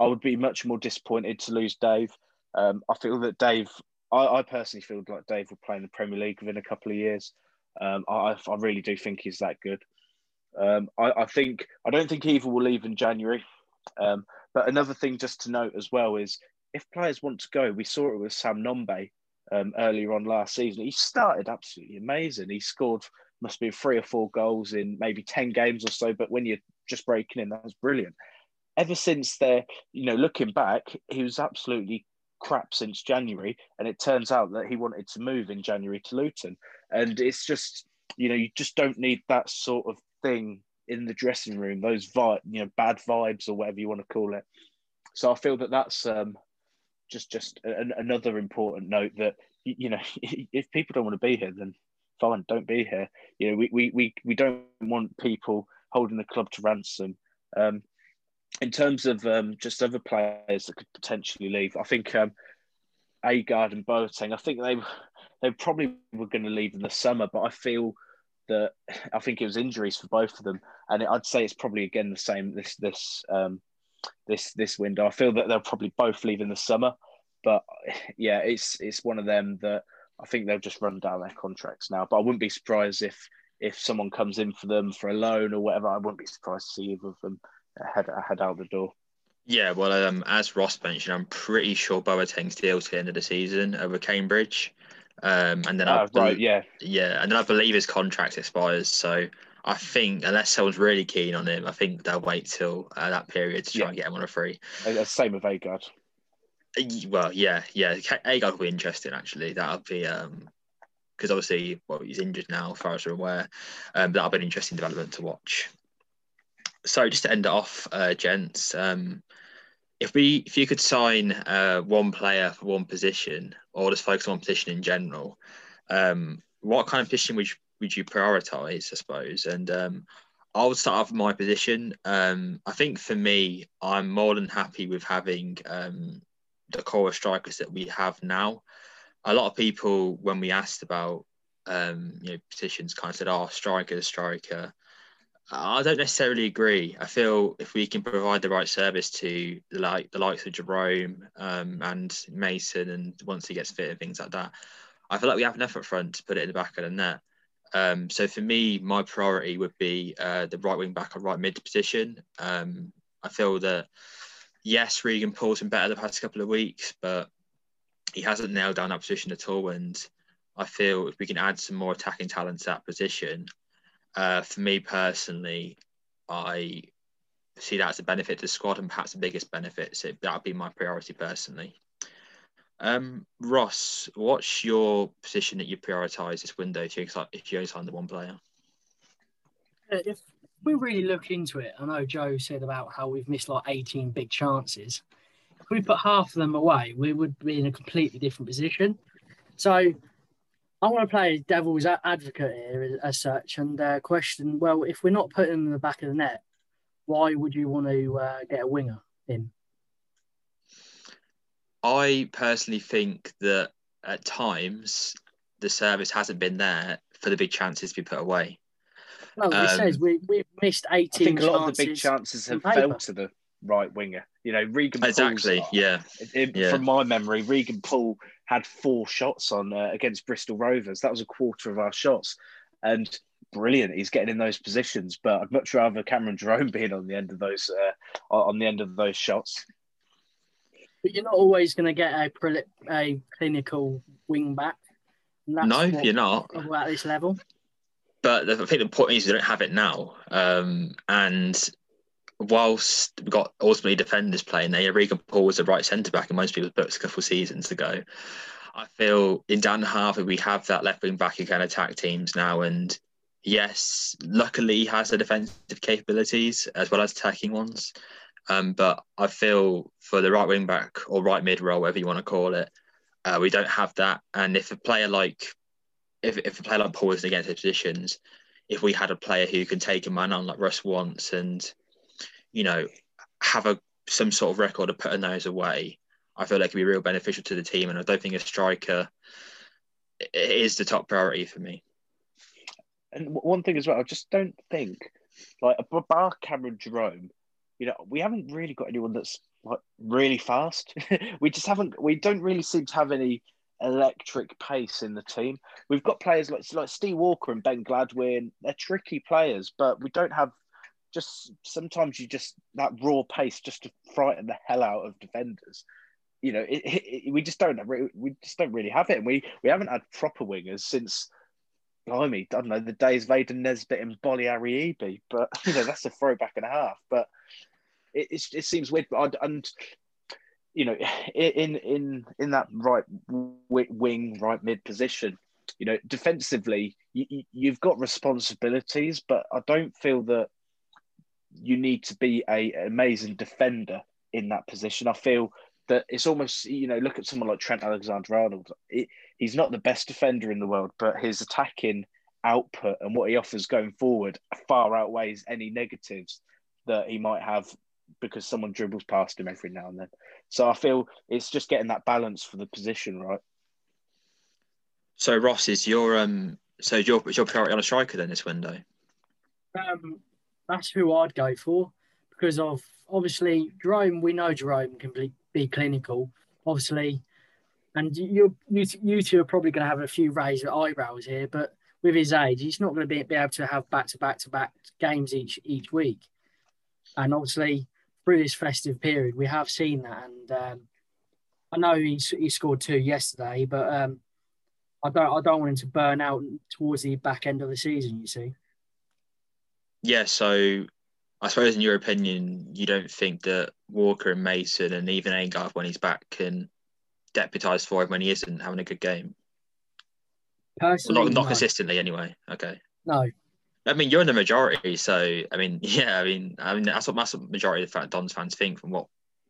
[SPEAKER 3] I would be much more disappointed to lose Dave. Um, I feel that Dave, I, I, personally feel like Dave will play in the Premier League within a couple of years. Um, I, I really do think he's that good. Um, I, think I don't think either will leave in January. Um, but another thing just to note as well is if players want to go, we saw it with Sam Nombe um, earlier on last season. He started absolutely amazing. He scored must be three or four goals in maybe ten games or so. But when you're just breaking in, that was brilliant. Ever since there, you know, looking back, he was absolutely crap since January, and it turns out that he wanted to move in January to Luton, and it's just you know you just don't need that sort of thing in the dressing room, those vibe, you know, bad vibes or whatever you want to call it. So I feel that that's um, just just an, another important note that you know if people don't want to be here, then fine, don't be here. You know, we we we, we don't want people holding the club to ransom. Um, in terms of um, just other players that could potentially leave, I think um, Agard and Boateng, I think they they probably were going to leave in the summer, but I feel that I think it was injuries for both of them, and I'd say it's probably again the same this this um, this this window. I feel that they'll probably both leave in the summer, but yeah, it's it's one of them that I think they'll just run down their contracts now. But I wouldn't be surprised if if someone comes in for them for a loan or whatever. I wouldn't be surprised to see either of them head head out the door.
[SPEAKER 1] Yeah, well, um, as Ross mentioned, I'm pretty sure Boateng's deal to the end of the season over Cambridge. Um, and then
[SPEAKER 3] uh,
[SPEAKER 1] I
[SPEAKER 3] right, yeah,
[SPEAKER 1] yeah, and then I believe his contract expires. So I think unless someone's really keen on him, I think they'll wait till uh, that period to try yeah. and get him on a free.
[SPEAKER 3] Uh, same with Agard.
[SPEAKER 1] Well, yeah, yeah, Agard will be interesting actually. That'll be um because obviously, well, he's injured now, as far as we're aware. Um, that'll be an interesting development to watch. So just to end it off, uh, gents, um, if we if you could sign uh, one player for one position or just focus on one position in general, um, what kind of position would you, would you prioritize, I suppose? And um, I'll start off with my position. Um, I think for me, I'm more than happy with having um, the core strikers that we have now. A lot of people, when we asked about um, you know positions, kind of said, "Oh, striker, striker." I don't necessarily agree. I feel if we can provide the right service to the like the likes of Jerome um, and Mason, and once he gets fit and things like that, I feel like we have enough up front to put it in the back of the net. Um, so for me, my priority would be uh, the right wing back or right mid position. Um, I feel that yes, Regan Poole's been better the past couple of weeks, but he hasn't nailed down that position at all. And I feel if we can add some more attacking talent to that position, uh, for me personally, I see that as a benefit to the squad and perhaps the biggest benefit. So that would be my priority personally. Um, Ross, what's your position that you prioritise this window if you if you only sign the one player?
[SPEAKER 2] Uh, if we really look into it, I know Joe said about how we've missed like 18 big chances. If we put half of them away, we would be in a completely different position. So I want to play devil's advocate here as such and uh, question well, if we're not putting them in the back of the net, why would you want to uh, get a winger in?
[SPEAKER 1] I personally think that at times the service hasn't been there for the big chances to be put away.
[SPEAKER 2] Well, um, it says we, we've missed 18 I
[SPEAKER 3] think a lot of the big chances have fell to the right winger. You know, Regan
[SPEAKER 1] Exactly, Poole's, yeah.
[SPEAKER 3] It,
[SPEAKER 1] yeah.
[SPEAKER 3] From my memory, Regan Poole had four shots on uh, against Bristol Rovers. That was a quarter of our shots. And brilliant. He's getting in those positions, but I'd much rather Cameron Jerome being on the end of those uh, on the end of those shots.
[SPEAKER 2] But you're not always going to get a, a clinical wing back.
[SPEAKER 1] No, you're not
[SPEAKER 2] at this level.
[SPEAKER 1] But I think the point is we don't have it now, um, and whilst we've got ultimately defenders playing there, Regan Poole was the right centre back in most people's books a couple of seasons ago. I feel in Dan Harvie we have that left wing back who can attack teams now, and yes, luckily he has the defensive capabilities as well as attacking ones. Um, but I feel for the right wing back or right mid role, whatever you want to call it, uh, we don't have that. And if a player like if, if a player like Poole is against the positions, if we had a player who can take a man on like Russ wants and you know, have a some sort of record of putting those away, I feel like could be real beneficial to the team. And I don't think a striker is the top priority for me.
[SPEAKER 3] And one thing as well, I just don't think like a bar Cameron Jerome, you know, we haven't really got anyone that's like really fast. we just haven't. We don't really seem to have any electric pace in the team. We've got players like like Steve Walker and Ben Gladwin. They're tricky players, but we don't have just sometimes you just that raw pace just to frighten the hell out of defenders. You know, it, it, we just don't we just don't really have it, and we we haven't had proper wingers since. Blimey, I don't know the days of Aidan Nesbitt and Bolly Ariebe, but you know that's a throwback and a half. But it, it, it seems weird. But and you know, in in in that right wing, right mid position, you know, defensively, you, you've got responsibilities, but I don't feel that you need to be a an amazing defender in that position. I feel that it's almost you know look at someone like Trent Alexander-Arnold. he's not the best defender in the world, but his attacking output and what he offers going forward far outweighs any negatives that he might have because someone dribbles past him every now and then. So I feel it's just getting that balance for the position right.
[SPEAKER 1] So Ross, is your um so is your is your priority on a striker then this window?
[SPEAKER 2] Um, that's who I'd go for because of obviously Jerome. We know Jerome can be, be clinical, obviously, and you you you two are probably going to have a few raised eyebrows here, but with his age, he's not going to be, be able to have back to back to back games each each week, and obviously through this festive period, we have seen that, and um, I know he he scored two yesterday, but um, I don't I don't want him to burn out towards the back end of the season. You see.
[SPEAKER 1] Yeah, so I suppose in your opinion, you don't think that Walker and Mason and even Agard when he's back can deputise for him when he isn't having a good game.
[SPEAKER 2] Personally,
[SPEAKER 1] well, not, not
[SPEAKER 2] no.
[SPEAKER 1] consistently anyway. Okay.
[SPEAKER 2] No.
[SPEAKER 1] I mean, you're in the majority, so I mean, yeah, I mean, I mean that's what that's what majority of the Dons fans think, from what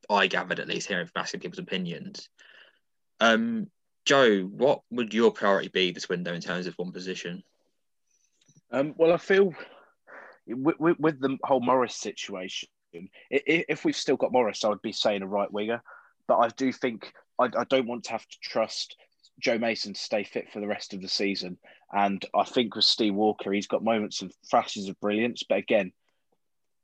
[SPEAKER 1] I gathered at least, hearing from asking people's opinions. Um, Joe, what would your priority be this window in terms of one position?
[SPEAKER 3] Um, well, I feel with, with, with, the whole Morris situation, if we've still got Morris, I would be saying a right winger. But I do think I, I don't want to have to trust Joe Mason to stay fit for the rest of the season. And I think with Steve Walker, he's got moments of flashes of brilliance. But again,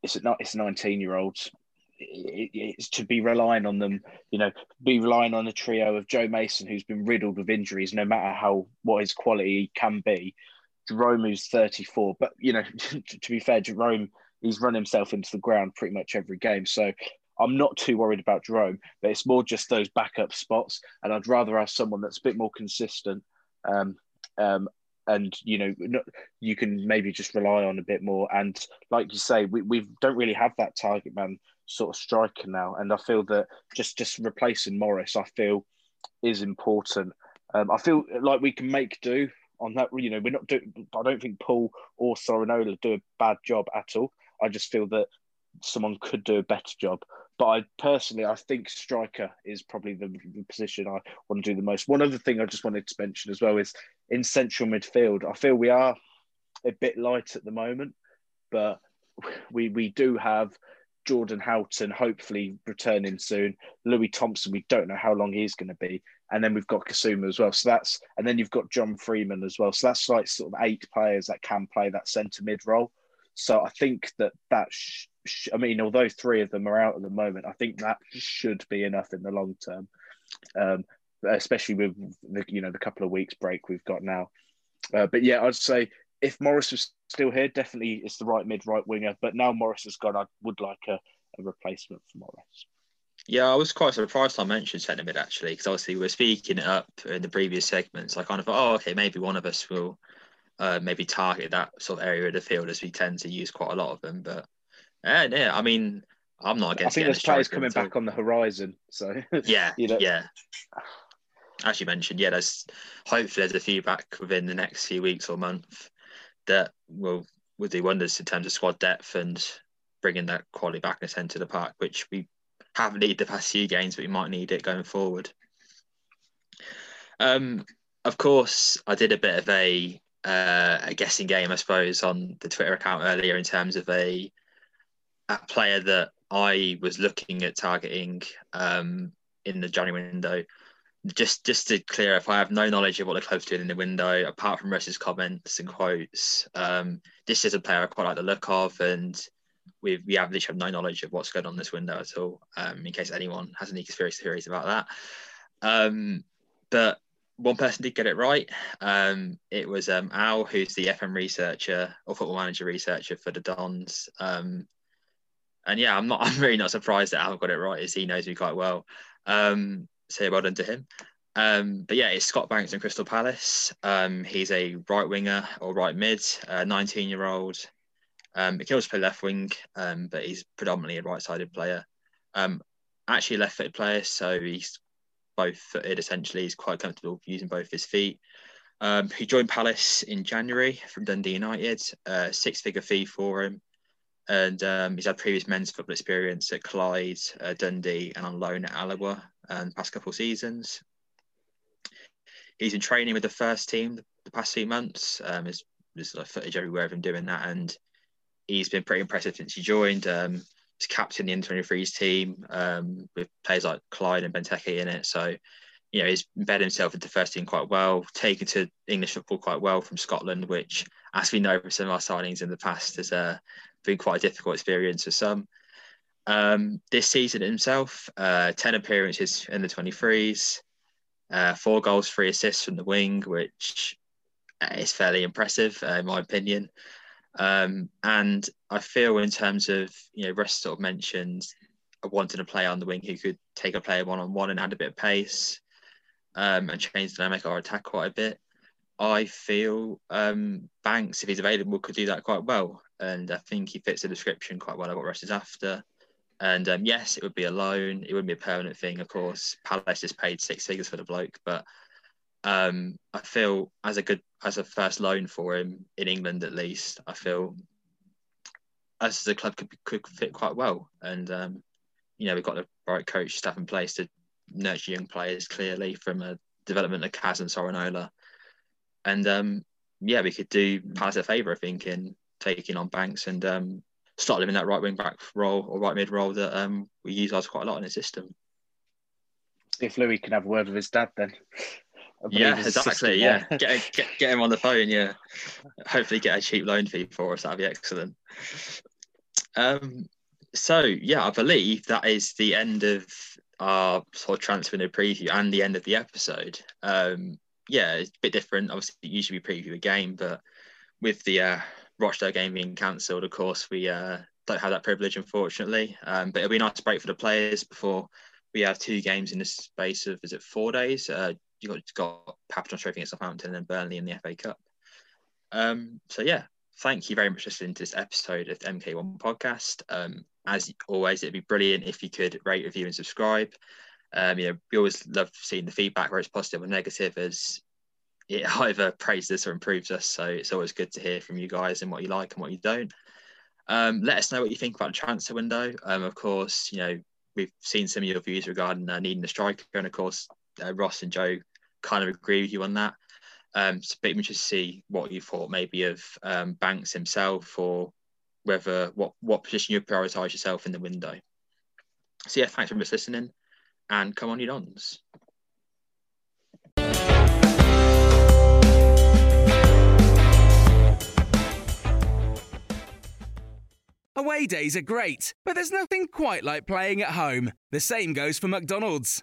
[SPEAKER 3] it's not it's 19 year olds. It's to be relying on them, you know, be relying on a trio of Joe Mason, who's been riddled with injuries, no matter how what his quality can be, Jerome, who's 34. But, you know, to be fair, Jerome, he's run himself into the ground pretty much every game. So I'm not too worried about Jerome, but it's more just those backup spots. And I'd rather have someone that's a bit more consistent. Um, um, and you know you can maybe just rely on a bit more and like you say we, we don't really have that target man sort of striker now and i feel that just just replacing morris i feel is important um, i feel like we can make do on that. You know, we're not doing. I don't think Paul or Sorinola do a bad job at all. I just feel that someone could do a better job. But I personally, I think striker is probably the, the, position I want to do the most. One other thing I just wanted to mention as well is in central midfield. I feel we are a bit light at the moment, but we we do have Jordan Houghton hopefully returning soon. Louis Thompson, we don't know how long he's going to be and then we've got Kasumu as well. So that's and then you've got John Freeman as well. So that's like sort of eight players that can play that centre mid role. So I think that that sh- sh- I mean, although three of them are out at the moment, I think that should be enough in the long term, um, especially with the you know the couple of weeks break we've got now. Uh, but yeah, I'd say if Morris was still here, definitely it's the right mid right winger. But now Morris has gone, I would like a, a replacement for Morris.
[SPEAKER 1] Yeah, I was quite surprised I mentioned centre mid actually, because obviously we are speaking it up in the previous segments. I kind of thought, oh, okay, maybe one of us will uh, maybe target that sort of area of the field as we tend to use quite a lot of them. But yeah, yeah, I mean, I'm not against.
[SPEAKER 3] I think there's players coming back on the horizon, so
[SPEAKER 1] yeah, you know. yeah. As you mentioned, yeah, there's hopefully there's a few back within the next few weeks or month that will will do wonders in terms of squad depth and bringing that quality back in the centre of the park, which we have needed the past few games, but we might need it going forward. Um, of course, I did a bit of a uh, a guessing game, I suppose, on the Twitter account earlier in terms of a a player that I was looking at targeting um, in the January window. Just just to clear if I have no knowledge of what the club's doing in the window, apart from Russ's comments and quotes. Um, this is a player I quite like the look of, and we we have literally have no knowledge of what's going on this window at all. Um, in case anyone has any conspiracy theories about that. Um, but one person did get it right. Um, it was um, Al, who's the FM researcher or football manager researcher for the Dons. Um, and yeah, I'm not. I'm really not surprised that Al got it right, as he knows me quite well. Um, so well done to him. Um, but yeah, it's Scott Banks and Crystal Palace. Um, he's a right winger or right mid, 19 year old. Um, he can also play left wing, um, but he's predominantly a right sided player. Um, actually, left footed player, so he's both footed essentially. He's quite comfortable using both his feet. Um, he joined Palace in January from Dundee United, uh, six figure fee for him. And um, he's had previous men's football experience at Clyde, uh, Dundee, and on loan at Alloa um, the past couple of seasons. He's been training with the first team the past few months. Um, there's, there's like footage everywhere of him doing that, and he's been pretty impressive since he joined. Um, he's captain the N23s team um, with players like Clyde and Benteke in it. So, you know, he's embedded himself into first team quite well, taken to English football quite well from Scotland, which, as we know from some of our signings in the past, has uh, been quite a difficult experience for some. Um, this season himself, uh, 10 appearances in the 23s, uh, four goals, three assists from the wing, which is fairly impressive, uh, in my opinion. Um, and I feel, in terms of, you know, Russ sort of mentioned wanting a player on the wing who could take a player one on one and add a bit of pace um, and change the dynamic our attack quite a bit. I feel um, Banks, if he's available, could do that quite well. And I think he fits the description quite well of what Russ is after. And um, yes, it would be a loan. It wouldn't be a permanent thing, of course. Palace has paid six figures for the bloke, but um, I feel as a good as a first loan for him in England at least, I feel as the club could could fit quite well. And um, you know, we've got the right coach staff in place to nurture young players clearly from a development of Kaz and Sorinola. And um, yeah, we could do Palace a favour, I think, in taking on Banks and um, start living in that right wing back role or right mid role that um, we use quite a lot in the system.
[SPEAKER 3] If Louis can have a word with his dad, then.
[SPEAKER 1] Yeah, exactly. Yeah, get, get get him on the phone. Yeah, hopefully get a cheap loan fee for us. That'd be excellent. Um, so yeah, I believe that is the end of our sort of transfer window preview and the end of the episode. Um, yeah, it's a bit different. Obviously, usually we preview a game, but with the uh, Rochdale game being cancelled, of course, we uh, don't have that privilege, unfortunately. Um, but it'll be a nice break for the players before we have two games in the space of is it four days? Uh, you got got John's Trophy against Southampton and Burnley in the FA Cup. Um, so yeah, thank you very much for listening to this episode of the MK1 podcast. Um, as always, it'd be brilliant if you could rate, review, and subscribe. Um, you know, we always love seeing the feedback, whether it's positive or negative, as it either praises or improves us. So it's always good to hear from you guys and what you like and what you don't. Um, let us know what you think about the transfer window. Um, of course, you know we've seen some of your views regarding uh, needing a striker, and of course uh, Ross and Joe kind of agree with you on that. Um, so but to see what you thought maybe of um, Banks himself, or whether what what position you prioritise yourself in the window. So yeah, thanks for listening, and come on, you dons.
[SPEAKER 5] Away days are great, but there's nothing quite like playing at home. The same goes for McDonald's.